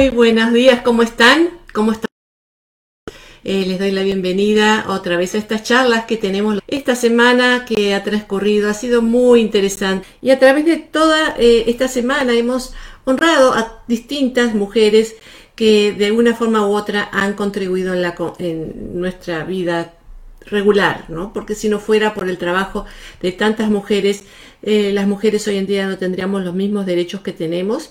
Muy buenos días, ¿cómo están? ¿Cómo están? Eh, les doy la bienvenida otra vez a estas charlas que tenemos esta semana que ha transcurrido. Ha sido muy interesante. Y a través de toda eh, esta semana hemos honrado a distintas mujeres que de una forma u otra han contribuido en, nuestra vida regular, ¿no? Porque si no fuera por el trabajo de tantas mujeres, eh, las mujeres hoy en día no tendríamos los mismos derechos que tenemos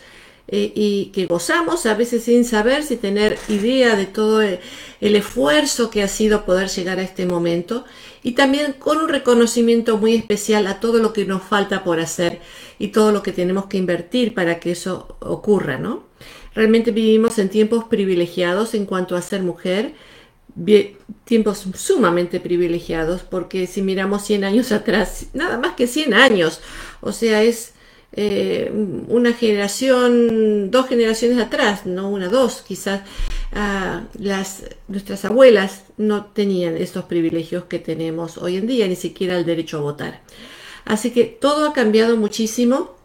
eh, y que gozamos a veces sin saber, sin tener idea de todo el, esfuerzo que ha sido poder llegar a este momento y también con un reconocimiento muy especial a todo lo que nos falta por hacer y todo lo que tenemos que invertir para que eso ocurra, ¿no? Realmente vivimos en tiempos privilegiados en cuanto a ser mujer, tiempos sumamente privilegiados, porque si miramos 100 años atrás, nada más que 100 años, o sea, es eh, una generación, dos generaciones atrás, no una, dos, quizás ah, las, nuestras abuelas no tenían estos privilegios que tenemos hoy en día, ni siquiera el derecho a votar. Así que todo ha cambiado muchísimo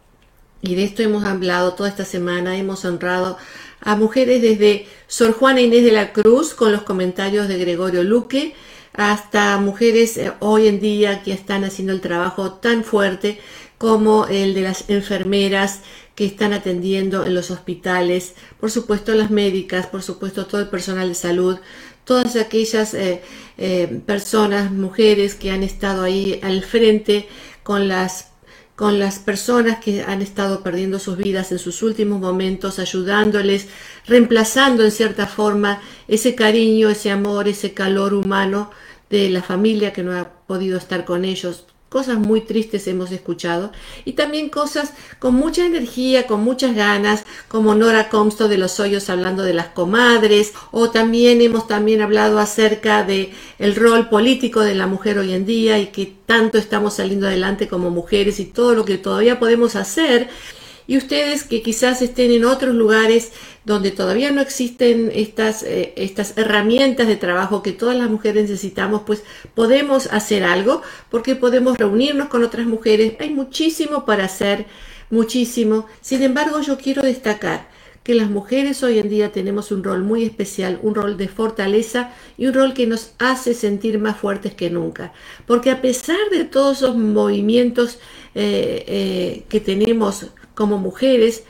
y de esto hemos hablado toda esta semana, hemos honrado a mujeres desde Sor Juana Inés de la Cruz con los comentarios de Gregorio Luque, hasta mujeres eh, hoy en día que están haciendo el trabajo tan fuerte como el de las enfermeras que están atendiendo en los hospitales, por supuesto las médicas, por supuesto todo el personal de salud, todas aquellas eh, eh, personas, mujeres que han estado ahí al frente con las con las personas que han estado perdiendo sus vidas en sus últimos momentos, ayudándoles, reemplazando en cierta forma ese cariño, ese amor, ese calor humano de la familia que no ha podido estar con ellos, cosas muy tristes hemos escuchado y también cosas con mucha energía, con muchas ganas, como Nora Comstock de los Hoyos hablando de las comadres o también hemos también hablado acerca de el rol político de la mujer hoy en día y que tanto estamos saliendo adelante como mujeres y todo lo que todavía podemos hacer. Y ustedes que quizás estén en otros lugares donde todavía no existen estas, eh, estas herramientas de trabajo que todas las mujeres necesitamos, pues podemos hacer algo porque podemos reunirnos con otras mujeres. Hay muchísimo para hacer, muchísimo. Sin embargo, yo quiero destacar que las mujeres hoy en día tenemos un rol muy especial, un rol de fortaleza y un rol que nos hace sentir más fuertes que nunca. Porque a pesar de todos esos movimientos eh, eh, que tenemos como mujeres,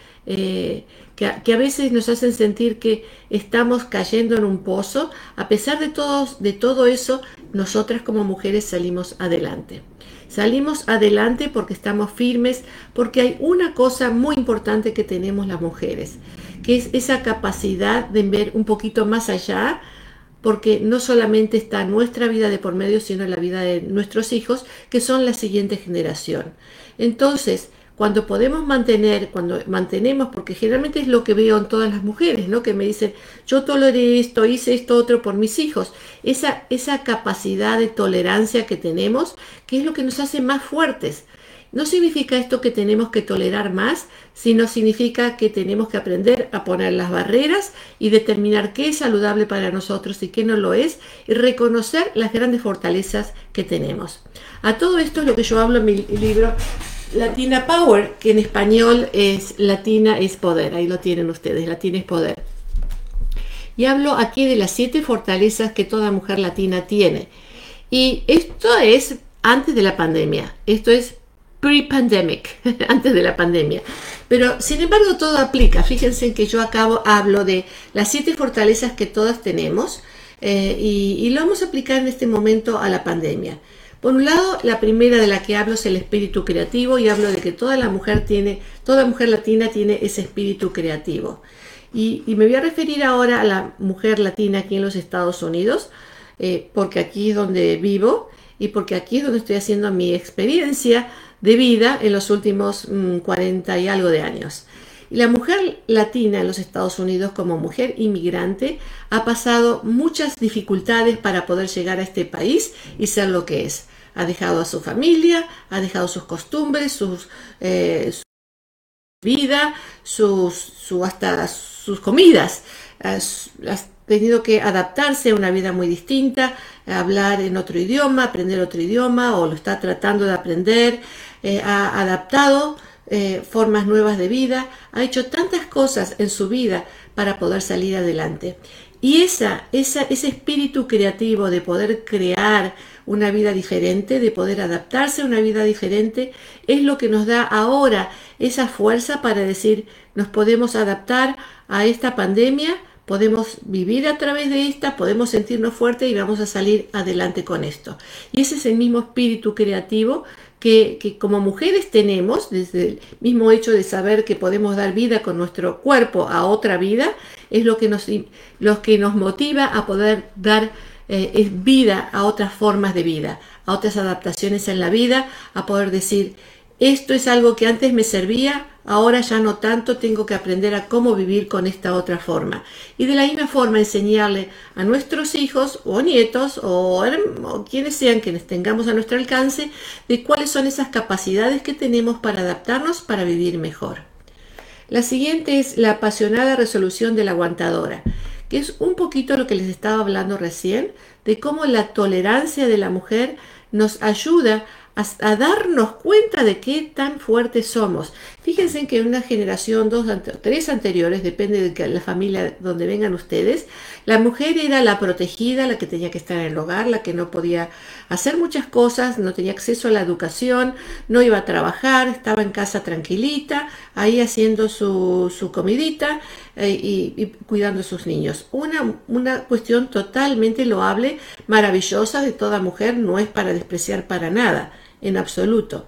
que, a veces nos hacen sentir que estamos cayendo en un pozo, a pesar de, de todo eso, nosotras como mujeres salimos adelante. Salimos adelante porque estamos firmes, porque hay una cosa muy importante que tenemos las mujeres, que es esa capacidad de ver un poquito más allá, porque no solamente está nuestra vida de por medio, sino la vida de nuestros hijos, que son la siguiente generación. Entonces, cuando podemos mantener, cuando mantenemos, porque generalmente es lo que veo en todas las mujeres, ¿no? Que me dicen, yo toleré esto, hice esto otro por mis hijos. Esa, esa capacidad de tolerancia que tenemos, que es lo que nos hace más fuertes. No significa esto que tenemos que tolerar más, sino significa que tenemos que aprender a poner las barreras y determinar qué es saludable para nosotros y qué no lo es, y reconocer las grandes fortalezas que tenemos. A todo esto es lo que yo hablo en mi libro Latina Power, que en español es Latina es poder, ahí lo tienen ustedes, Latina es poder. Y hablo aquí de las siete fortalezas que toda mujer latina tiene. Y esto es antes de la pandemia, esto es pre-pandemic, antes de la pandemia. Pero sin embargo todo aplica. Fíjense que yo acabo, hablo de las siete fortalezas que todas tenemos eh, y, y lo vamos a aplicar en este momento a la pandemia. Por un lado, la primera de la que hablo es el espíritu creativo y hablo de que toda la mujer tiene, toda mujer latina tiene ese espíritu creativo. Y, me voy a referir ahora a la mujer latina aquí en los Estados Unidos, eh, porque aquí es donde vivo y porque aquí es donde estoy haciendo mi experiencia de vida en los últimos 40 mm, y algo de años. Y la mujer latina en los Estados Unidos como mujer inmigrante ha pasado muchas dificultades para poder llegar a este país y ser lo que es ha dejado a su familia, ha dejado sus costumbres, eh, su vida, sus, hasta sus comidas. Ha tenido que adaptarse a una vida muy distinta, hablar en otro idioma, aprender otro idioma o lo está tratando de aprender. Eh, ha adaptado eh, formas nuevas de vida, ha hecho tantas cosas en su vida para poder salir adelante. Y esa, esa, ese espíritu creativo de poder crear una vida diferente, de poder adaptarse a una vida diferente, es lo que nos da ahora esa fuerza para decir, nos podemos adaptar a esta pandemia, podemos vivir a través de esta, podemos sentirnos fuertes y vamos a salir adelante con esto. Y ese es el mismo espíritu creativo que, como mujeres tenemos, desde el mismo hecho de saber que podemos dar vida con nuestro cuerpo a otra vida, es lo que nos, lo que nos motiva a poder dar eh, vida a otras formas de vida, a otras adaptaciones en la vida, a poder decir, esto es algo que antes me servía, ahora ya no tanto, tengo que aprender a cómo vivir con esta otra forma. Y de la misma forma enseñarle a nuestros hijos o nietos o, o quienes sean quienes tengamos a nuestro alcance de cuáles son esas capacidades que tenemos para adaptarnos para vivir mejor. La siguiente es la apasionada resolución de la aguantadora, que es un poquito lo que les estaba hablando recién, de cómo la tolerancia de la mujer nos ayuda a, darnos cuenta de qué tan fuertes somos. Fíjense que en una generación, dos, tres anteriores, depende de la familia donde vengan ustedes, la mujer era la protegida, la que tenía que estar en el hogar, la que no podía hacer muchas cosas, no tenía acceso a la educación, no iba a trabajar, estaba en casa tranquilita, ahí haciendo su, su comidita eh, y, y, cuidando a sus niños. Una, una cuestión totalmente loable, maravillosa de toda mujer, no es para despreciar para nada en absoluto.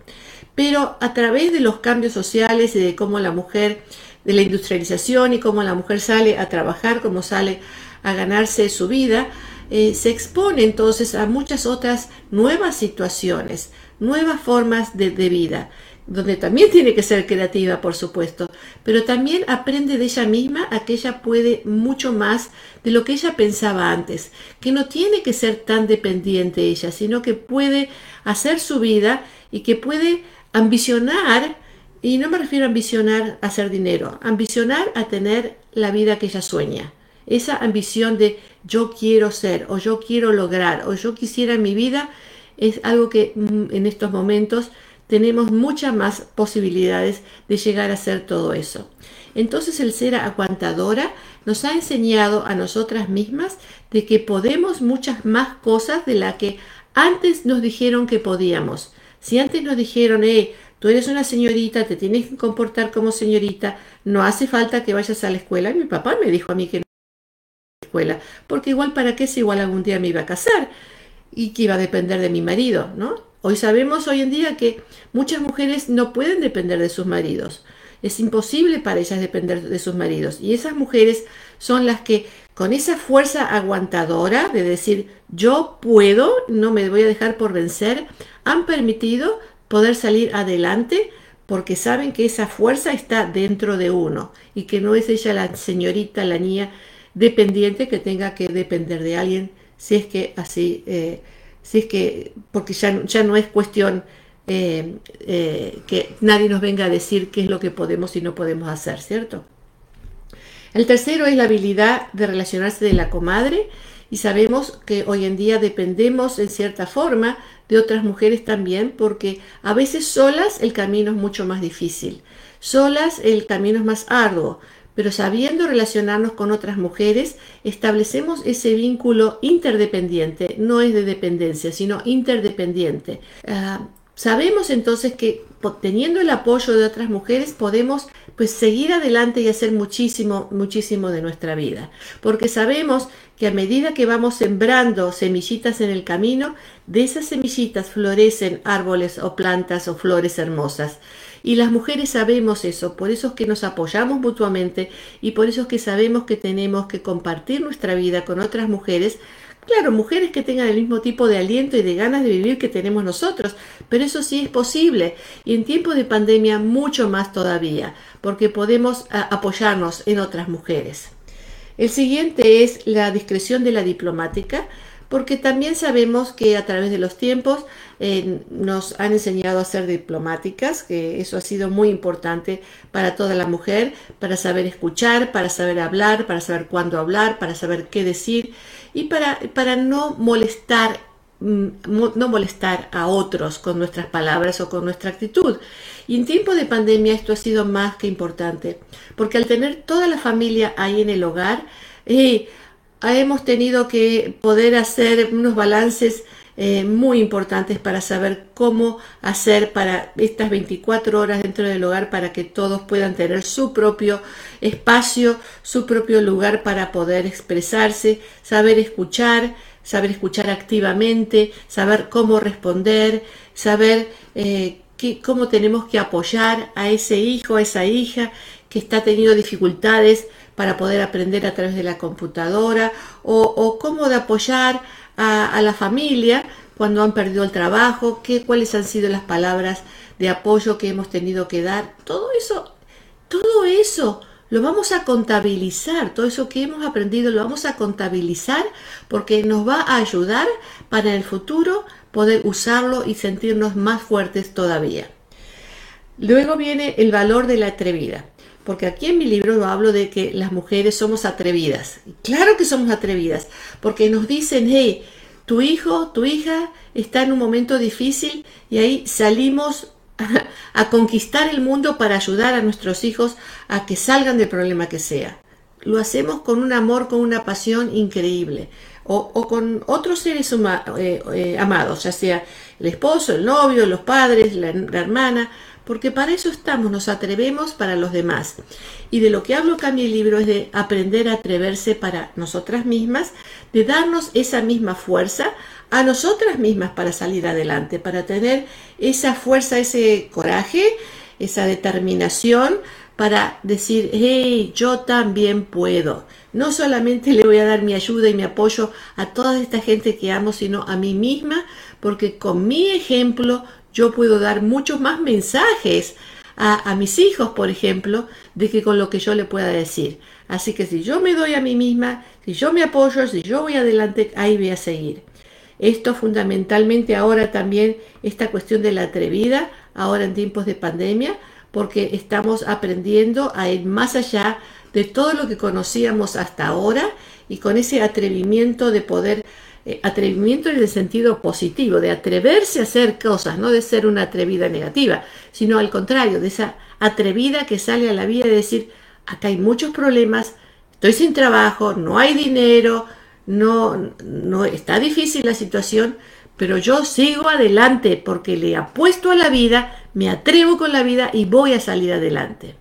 Pero a través de los cambios sociales y de cómo la mujer, de la industrialización y cómo la mujer sale a trabajar, cómo sale a ganarse su vida, eh, se expone entonces a muchas otras nuevas situaciones, nuevas formas de, de vida, donde también tiene que ser creativa, por supuesto, pero también aprende de ella misma a que ella puede mucho más de lo que ella pensaba antes, que no tiene que ser tan dependiente ella, sino que puede hacer su vida y que puede ambicionar, y no me refiero a ambicionar a hacer dinero, ambicionar a tener la vida que ella sueña. Esa ambición de yo quiero ser o yo quiero lograr o yo quisiera en mi vida es algo que mm, en estos momentos tenemos muchas más posibilidades de llegar a hacer todo eso. Entonces el ser aguantadora nos ha enseñado a nosotras mismas de que podemos muchas más cosas de las que antes nos dijeron que podíamos. Si antes nos dijeron, eh, tú eres una señorita, te tienes que comportar como señorita, no hace falta que vayas a la escuela. Y mi papá me dijo a mí que no a la escuela, porque igual para qué si igual algún día me iba a casar y que iba a depender de mi marido, ¿no? Hoy sabemos hoy en día que muchas mujeres no pueden depender de sus maridos. Es imposible para ellas depender de sus maridos. Y esas mujeres son las que con esa fuerza aguantadora de decir yo puedo, no me voy a dejar por vencer, han permitido poder salir adelante porque saben que esa fuerza está dentro de uno y que no es ella la señorita, la niña dependiente que tenga que depender de alguien si es que así, eh, si es que, porque ya, ya no es cuestión eh, eh, que nadie nos venga a decir qué es lo que podemos y no podemos hacer, ¿cierto? El tercero es la habilidad de relacionarse de la comadre y sabemos que hoy en día dependemos en cierta forma de otras mujeres también porque a veces solas el camino es mucho más difícil, solas el camino es más arduo, pero sabiendo relacionarnos con otras mujeres, establecemos ese vínculo interdependiente, no es de dependencia, sino interdependiente. Uh, sabemos entonces que teniendo el apoyo de otras mujeres podemos pues seguir adelante y hacer muchísimo, muchísimo de nuestra vida. Porque sabemos que a medida que vamos sembrando semillitas en el camino, de esas semillitas florecen árboles o plantas o flores hermosas. Y las mujeres sabemos eso, por eso es que nos apoyamos mutuamente y por eso es que sabemos que tenemos que compartir nuestra vida con otras mujeres Claro, mujeres que tengan el mismo tipo de aliento y de ganas de vivir que tenemos nosotros, pero eso sí es posible y en tiempos de pandemia mucho más todavía, porque podemos apoyarnos en otras mujeres. El siguiente es la discreción de la diplomática, porque también sabemos que a través de los tiempos eh, nos han enseñado a ser diplomáticas, que eso ha sido muy importante para toda la mujer, para saber escuchar, para saber hablar, para saber cuándo hablar, para saber qué decir y para, para no molestar mm, no molestar a otros con nuestras palabras o con nuestra actitud. Y en tiempo de pandemia esto ha sido más que importante, porque al tener toda la familia ahí en el hogar, eh, hemos tenido que poder hacer unos balances eh, muy importantes para saber cómo hacer para estas 24 horas dentro del hogar para que todos puedan tener su propio espacio, su propio lugar para poder expresarse, saber escuchar, saber escuchar activamente, saber cómo responder, saber eh, cómo tenemos que apoyar a ese hijo, a esa hija que está teniendo dificultades para poder aprender a través de la computadora o cómo de apoyar a, la familia cuando han perdido el trabajo, qué, cuáles han sido las palabras de apoyo que hemos tenido que dar. Todo eso, todo eso lo vamos a contabilizar, todo eso que hemos aprendido lo vamos a contabilizar porque nos va a ayudar para en el futuro poder usarlo y sentirnos más fuertes todavía. Luego viene el valor de la atrevida, porque aquí en mi libro lo hablo de que las mujeres somos atrevidas. Claro que somos atrevidas, porque nos dicen, hey, tu hijo, tu hija está en un momento difícil y ahí salimos a, conquistar el mundo para ayudar a nuestros hijos a que salgan del problema que sea. Lo hacemos con un amor, con una pasión increíble. O, con otros seres eh, eh, amados, ya sea el esposo, el novio, los padres, la hermana, porque para eso estamos, nos atrevemos para los demás. Y de lo que hablo acá en mi libro es de aprender a atreverse para nosotras mismas, de darnos esa misma fuerza a nosotras mismas para salir adelante, para tener esa fuerza, ese coraje, esa determinación para decir, hey, yo también puedo. No solamente le voy a dar mi ayuda y mi apoyo a toda esta gente que amo, sino a mí misma, porque con mi ejemplo yo puedo dar muchos más mensajes a, mis hijos, por ejemplo, de que con lo que yo le pueda decir. Así que si yo me doy a mí misma, si yo me apoyo, si yo voy adelante, ahí voy a seguir. Esto fundamentalmente ahora también, esta cuestión de la atrevida, ahora en tiempos de pandemia, porque estamos aprendiendo a ir más allá de todo lo que conocíamos hasta ahora y con ese atrevimiento de poder eh, atrevimiento en el sentido positivo, de atreverse a hacer cosas, no de ser una atrevida negativa, sino al contrario, de esa atrevida que sale a la vida y decir, acá hay muchos problemas, estoy sin trabajo, no hay dinero, no, no está difícil la situación, pero yo sigo adelante porque le apuesto a la vida, me atrevo con la vida y voy a salir adelante.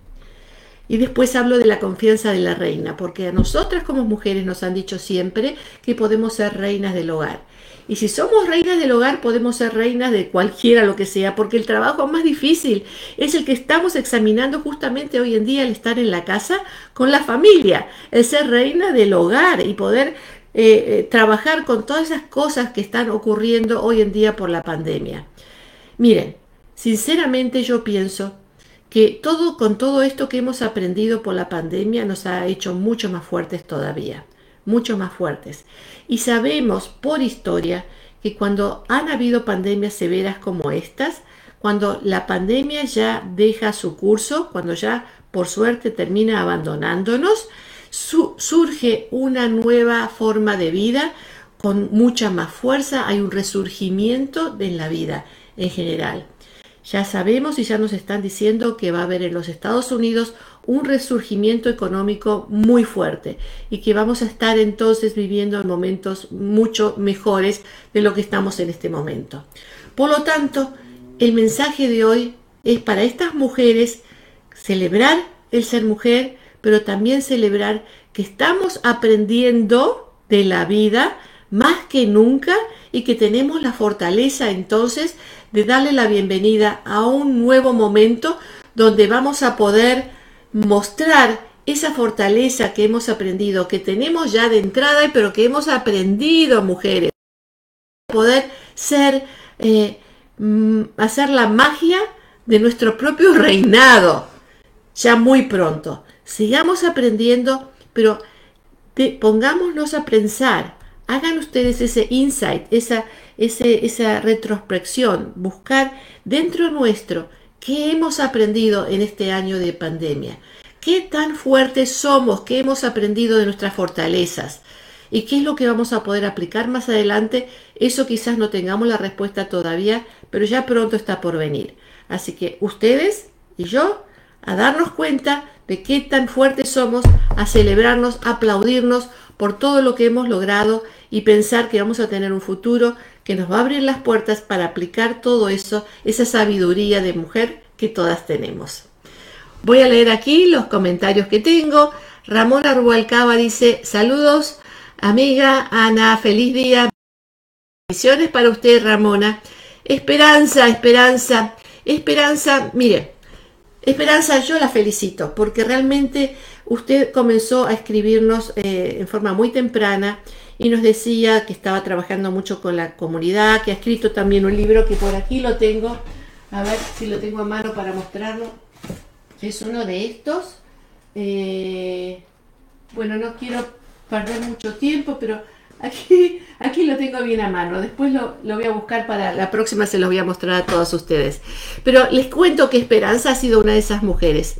Y después hablo de la confianza de la reina, porque a nosotras como mujeres nos han dicho siempre que podemos ser reinas del hogar. Y si somos reinas del hogar, podemos ser reinas de cualquiera lo que sea, porque el trabajo más difícil es el que estamos examinando justamente hoy en día, el estar en la casa con la familia, el ser reina del hogar y poder eh, eh, trabajar con todas esas cosas que están ocurriendo hoy en día por la pandemia. Miren, sinceramente yo pienso que todo con todo esto que hemos aprendido por la pandemia nos ha hecho mucho más fuertes todavía, mucho más fuertes. Y sabemos por historia que cuando han habido pandemias severas como estas, cuando la pandemia ya deja su curso, cuando ya por suerte termina abandonándonos, surge una nueva forma de vida con mucha más fuerza, hay un resurgimiento en la vida en general. Ya sabemos y ya nos están diciendo que va a haber en los Estados Unidos un resurgimiento económico muy fuerte y que vamos a estar entonces viviendo momentos mucho mejores de lo que estamos en este momento. Por lo tanto, el mensaje de hoy es para estas mujeres celebrar el ser mujer, pero también celebrar que estamos aprendiendo de la vida más que nunca y que tenemos la fortaleza entonces de darle la bienvenida a un nuevo momento donde vamos a poder mostrar esa fortaleza que hemos aprendido, que tenemos ya de entrada, pero que hemos aprendido, mujeres. Poder ser, eh, mm, hacer la magia de nuestro propio reinado, ya muy pronto. Sigamos aprendiendo, pero pongámonos a pensar hagan ustedes ese insight, esa, esa retrospección, buscar dentro nuestro qué hemos aprendido en este año de pandemia, qué tan fuertes somos, qué hemos aprendido de nuestras fortalezas. ¿Y qué es lo que vamos a poder aplicar más adelante? Eso quizás no tengamos la respuesta todavía, pero ya pronto está por venir. Así que ustedes y yo a darnos cuenta de qué tan fuertes somos, a celebrarnos, a aplaudirnos por todo lo que hemos logrado y pensar que vamos a tener un futuro que nos va a abrir las puertas para aplicar todo eso, esa sabiduría de mujer que todas tenemos. Voy a leer aquí los comentarios que tengo. Ramón Arbualcaba dice, saludos amiga Ana, feliz día. Bendiciones para usted, Ramona. Esperanza, esperanza, esperanza, mire, esperanza, yo la felicito porque realmente usted comenzó a escribirnos eh, en forma muy temprana y nos decía que estaba trabajando mucho con la comunidad, que ha escrito también un libro que por aquí lo tengo, a ver si lo tengo a mano para mostrarlo. Es uno de estos. Eh, bueno, no quiero perder mucho tiempo, pero aquí, lo tengo bien a mano. Después lo, lo, voy a buscar para la próxima, se los voy a mostrar a todos ustedes. Pero les cuento que Esperanza ha sido una de esas mujeres.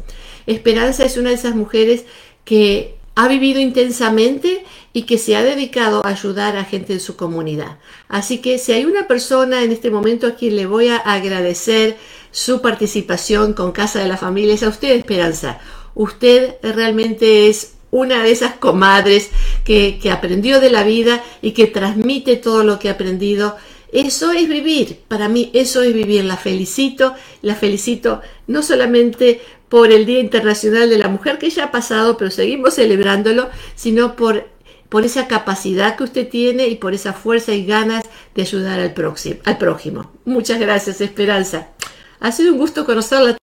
Esperanza es una de esas mujeres que ha vivido intensamente y que se ha dedicado a ayudar a gente en su comunidad. Así que si hay una persona en este momento a quien le voy a agradecer su participación con Casa de la Familia, es a usted, Esperanza. Usted realmente es una de esas comadres que, aprendió de la vida y que transmite todo lo que ha aprendido. Eso es vivir, para mí eso es vivir. La felicito, la felicito no solamente por el Día Internacional de la Mujer que ya ha pasado, pero seguimos celebrándolo, sino por, por esa capacidad que usted tiene y por esa fuerza y ganas de ayudar al próximo. Al prójimo. Muchas gracias, Esperanza. Ha sido un gusto conocerla.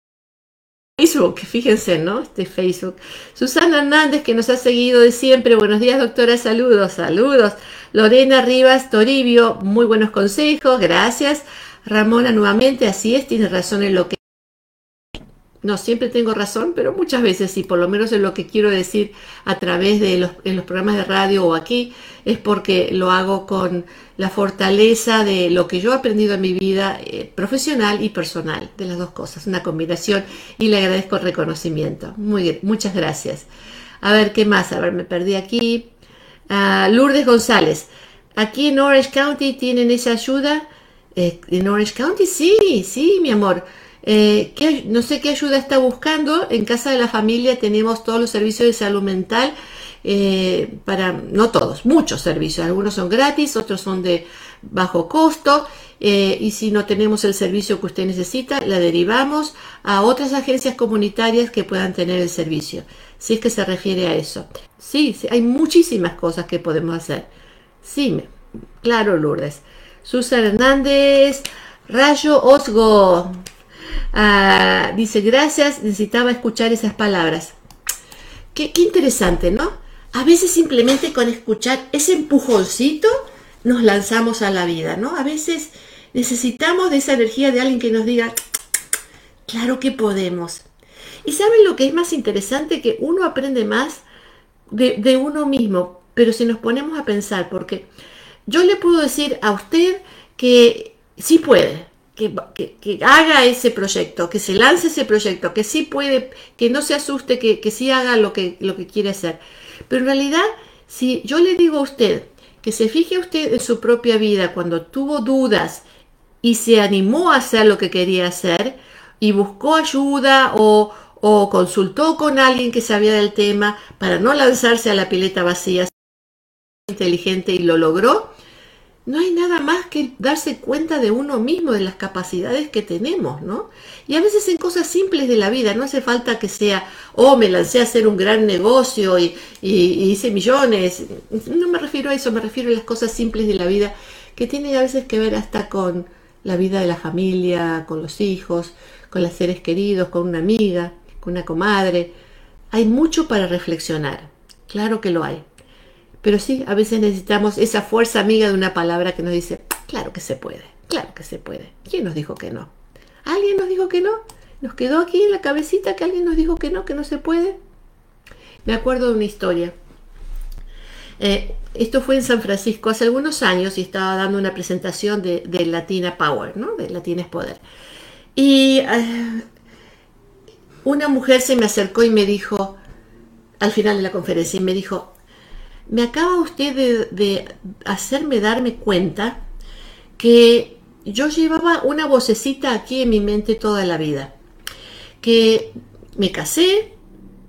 Facebook, fíjense, ¿no? Este Facebook. Susana Hernández, que nos ha seguido de siempre. Buenos días, doctora. Saludos, saludos. Lorena Rivas Toribio, muy buenos consejos. Gracias. Ramona, nuevamente, así es, tiene razón en lo que no siempre tengo razón, pero muchas veces sí, por lo menos en lo que quiero decir a través de los, en los programas de radio o aquí, es porque lo hago con la fortaleza de lo que yo he aprendido en mi vida eh, profesional y personal, de las dos cosas, una combinación y le agradezco el reconocimiento. Muy, muchas gracias. A ver, ¿qué más? A ver, me perdí aquí. Ah, Lourdes González. Aquí en Orange County tienen esa ayuda. Eh, en Orange County, sí, sí, mi amor. Eh, no sé qué ayuda está buscando. En Casa de la Familia tenemos todos los servicios de salud mental. Eh, para, no todos, muchos servicios. Algunos son gratis, otros son de bajo costo. Eh, y si no tenemos el servicio que usted necesita, la derivamos a otras agencias comunitarias que puedan tener el servicio. Si es que se refiere a eso. Sí, hay muchísimas cosas que podemos hacer. Sí, claro, Lourdes. Susan Hernández, Rayo Osgo, Ah, dice, gracias, necesitaba escuchar esas palabras. Qué, interesante, ¿no? A veces simplemente con escuchar ese empujoncito nos lanzamos a la vida, ¿no? A veces necesitamos de esa energía de alguien que nos diga, claro que podemos. Y saben lo que es más interesante, que uno aprende más de, uno mismo, pero si nos ponemos a pensar, porque yo le puedo decir a usted que sí puede, que, haga ese proyecto, que se lance ese proyecto, que sí puede, que no se asuste, que, que sí haga lo que, lo que quiere hacer. Pero en realidad, si yo le digo a usted que se fije usted en su propia vida cuando tuvo dudas y se animó a hacer lo que quería hacer y buscó ayuda o, consultó con alguien que sabía del tema para no lanzarse a la pileta vacía inteligente y lo logró, no hay nada más que darse cuenta de uno mismo, de las capacidades que tenemos, ¿no? Y a veces en cosas simples de la vida, no hace falta que sea, oh, me lancé a hacer un gran negocio y, hice millones. No me refiero a eso, me refiero a las cosas simples de la vida que tienen a veces que ver hasta con la vida de la familia, con los hijos, con los seres queridos, con una amiga, con una comadre. Hay mucho para reflexionar, claro que lo hay. Pero sí, a veces necesitamos esa fuerza amiga de una palabra que nos dice, claro que se puede, claro que se puede. ¿Quién nos dijo que no? ¿Alguien nos dijo que no? ¿Nos quedó aquí en la cabecita que alguien nos dijo que no, que no se puede? Me acuerdo de una historia. Eh, esto fue en San Francisco hace algunos años y estaba dando una presentación de, Latina Power, ¿no? De Latina es Poder. Y eh, una mujer se me acercó y me dijo, al final de la conferencia, y me dijo, me acaba usted de, hacerme darme cuenta que yo llevaba una vocecita aquí en mi mente toda la vida. Que me casé,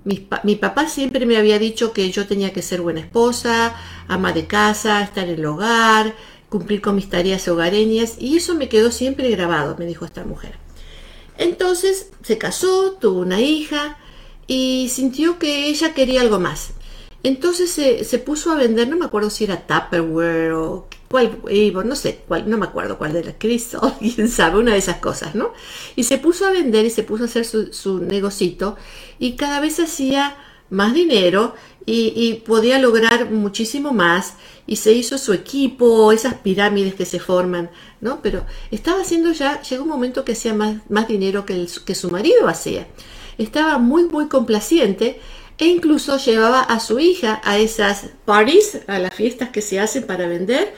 mi, mi, papá siempre me había dicho que yo tenía que ser buena esposa, ama de casa, estar en el hogar, cumplir con mis tareas hogareñas, y eso me quedó siempre grabado, me dijo esta mujer. Entonces se casó, tuvo una hija y sintió que ella quería algo más. Entonces se, se puso a vender, no me acuerdo si era Tupperware o cuál, no sé, cuál, no me acuerdo cuál de la Crystal, quién sabe, una de esas cosas, ¿no? Y se puso a vender y se puso a hacer su, su negocito y cada vez hacía más dinero y, y, podía lograr muchísimo más y se hizo su equipo, esas pirámides que se forman, ¿no? Pero estaba haciendo ya, llegó un momento que hacía más, más dinero que, el, que su marido hacía. Estaba muy, muy complaciente e incluso llevaba a su hija a esas parties, a las fiestas que se hacen para vender.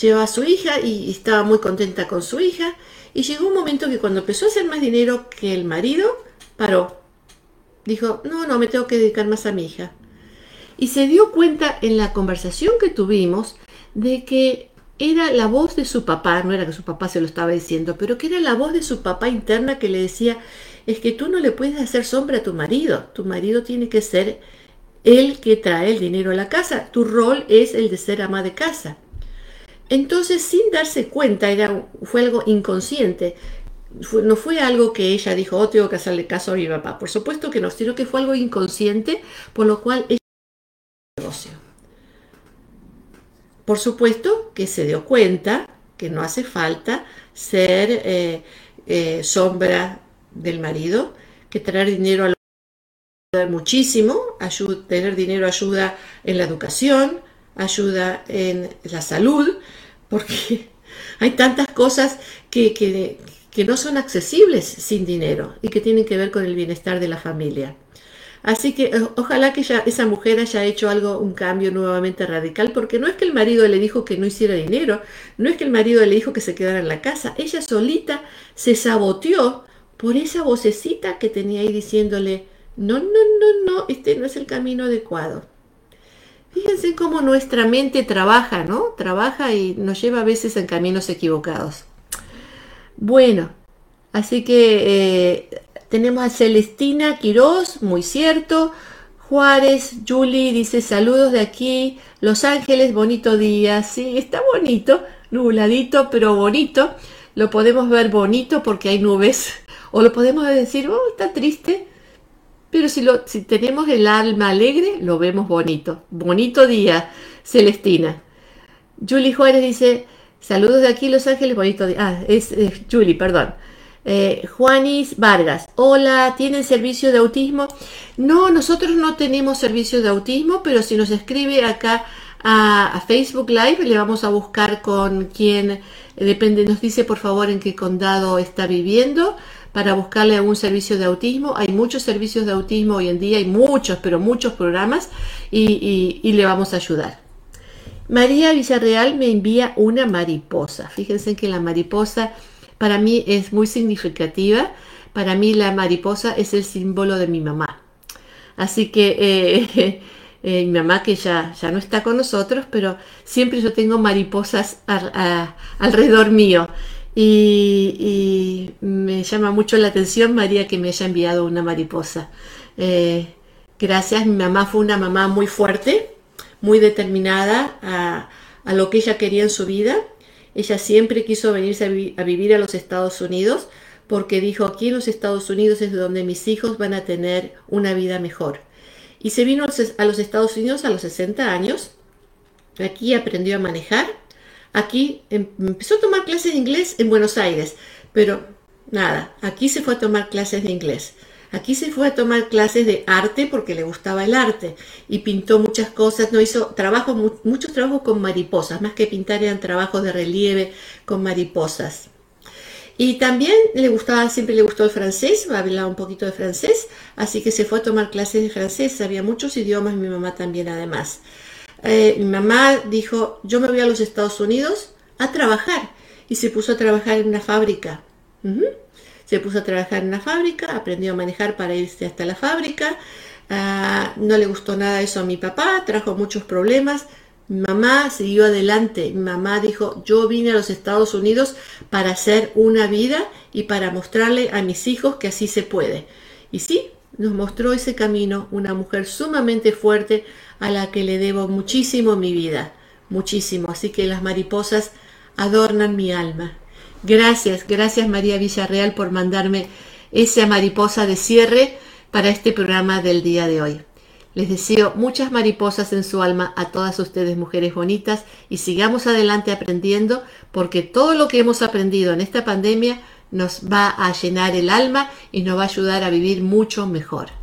Llevaba a su hija y estaba muy contenta con su hija. Y llegó un momento que cuando empezó a hacer más dinero que el marido, paró. Dijo, no, no, me tengo que dedicar más a mi hija. Y se dio cuenta en la conversación que tuvimos de que era la voz de su papá, no era que su papá se lo estaba diciendo, pero que era la voz de su papá interna que le decía, es que tú no le puedes hacer sombra a tu marido, tu marido tiene que ser el que trae el dinero a la casa, tu rol es el de ser ama de casa. Entonces, sin darse cuenta, era, fue algo inconsciente, no fue algo que ella dijo, oh, tengo que hacerle caso a mi papá. Por supuesto que no, sino que fue algo inconsciente, por lo cual ella negocio. Por supuesto que se dio cuenta que no hace falta ser eh, eh, sombra del marido, que traer dinero ayuda muchísimo, tener dinero ayuda en la educación, ayuda en la salud, porque hay tantas cosas que, que, que no son accesibles sin dinero y que tienen que ver con el bienestar de la familia. Así que ojalá que ya esa mujer haya hecho algo, un cambio nuevamente radical, porque no es que el marido le dijo que no hiciera dinero, no es que el marido le dijo que se quedara en la casa, ella solita se saboteó por esa vocecita que tenía ahí diciéndole, no, no, no, no, este no es el camino adecuado. Fíjense cómo nuestra mente trabaja, ¿no? Trabaja y nos lleva a veces en caminos equivocados. Bueno, así que eh, tenemos a Celestina Quiroz, muy cierto. Juárez, Julie dice saludos de aquí, Los Ángeles, bonito día. Sí, está bonito, nubladito, pero bonito. Lo podemos ver bonito porque hay nubes. O lo podemos decir, oh, está triste. Pero si, lo, si tenemos el alma alegre, lo vemos bonito. Bonito día, Celestina. Julie Juárez dice, saludos de aquí, Los Ángeles, bonito día. Ah, es, Julie, perdón. Eh, Juanis Vargas, hola, ¿tienen servicio de autismo? No, nosotros no tenemos servicio de autismo, pero si nos escribe acá a, Facebook Live, le vamos a buscar con quién, depende, nos dice por favor en qué condado está viviendo para buscarle algún servicio de autismo. Hay muchos servicios de autismo hoy en día, hay muchos, pero muchos programas y, le vamos a ayudar. María Villarreal me envía una mariposa. Fíjense que la mariposa para mí es muy significativa. Para mí la mariposa es el símbolo de mi mamá. Así que eh, eh, mi mamá que ya, ya no está con nosotros, pero siempre yo tengo mariposas alrededor mío. Y, me llama mucho la atención María que me haya enviado una mariposa. Eh, gracias, mi mamá fue una mamá muy fuerte, muy determinada a, a lo que ella quería en su vida ella siempre quiso venirse a, a, vivir a los Estados Unidos porque dijo, aquí en los Estados Unidos es donde mis hijos van a tener una vida mejor. Y se vino a los Estados Unidos a los 60 años. Aquí aprendió a manejar. Aquí em, empezó a tomar clases de inglés en Buenos Aires. Pero nada, aquí se fue a tomar clases de inglés. Aquí se fue a tomar clases de arte porque le gustaba el arte y pintó muchas cosas, no hizo trabajo, muchos trabajos con mariposas, más que pintar eran trabajos de relieve con mariposas. Y también le gustaba, siempre le gustó el francés, hablaba un poquito de francés, así que se fue a tomar clases de francés, sabía muchos idiomas, mi mamá también además. Eh, mi mamá dijo, yo me voy a los Estados Unidos a trabajar y se puso a trabajar en una fábrica. Se puso a trabajar en la fábrica, aprendió a manejar para irse hasta la fábrica, Ah, no le gustó nada eso a mi papá, trajo muchos problemas. Mi mamá siguió adelante. Mi mamá dijo, yo vine a los Estados Unidos para hacer una vida y para mostrarle a mis hijos que así se puede. Y sí, nos mostró ese camino, una mujer sumamente fuerte a la que le debo muchísimo mi vida, muchísimo. Así que las mariposas adornan mi alma. Gracias, gracias María Villarreal por mandarme esa mariposa de cierre para este programa del día de hoy. Les deseo muchas mariposas en su alma a todas ustedes mujeres bonitas y sigamos adelante aprendiendo porque todo lo que hemos aprendido en esta pandemia nos va a llenar el alma y nos va a ayudar a vivir mucho mejor.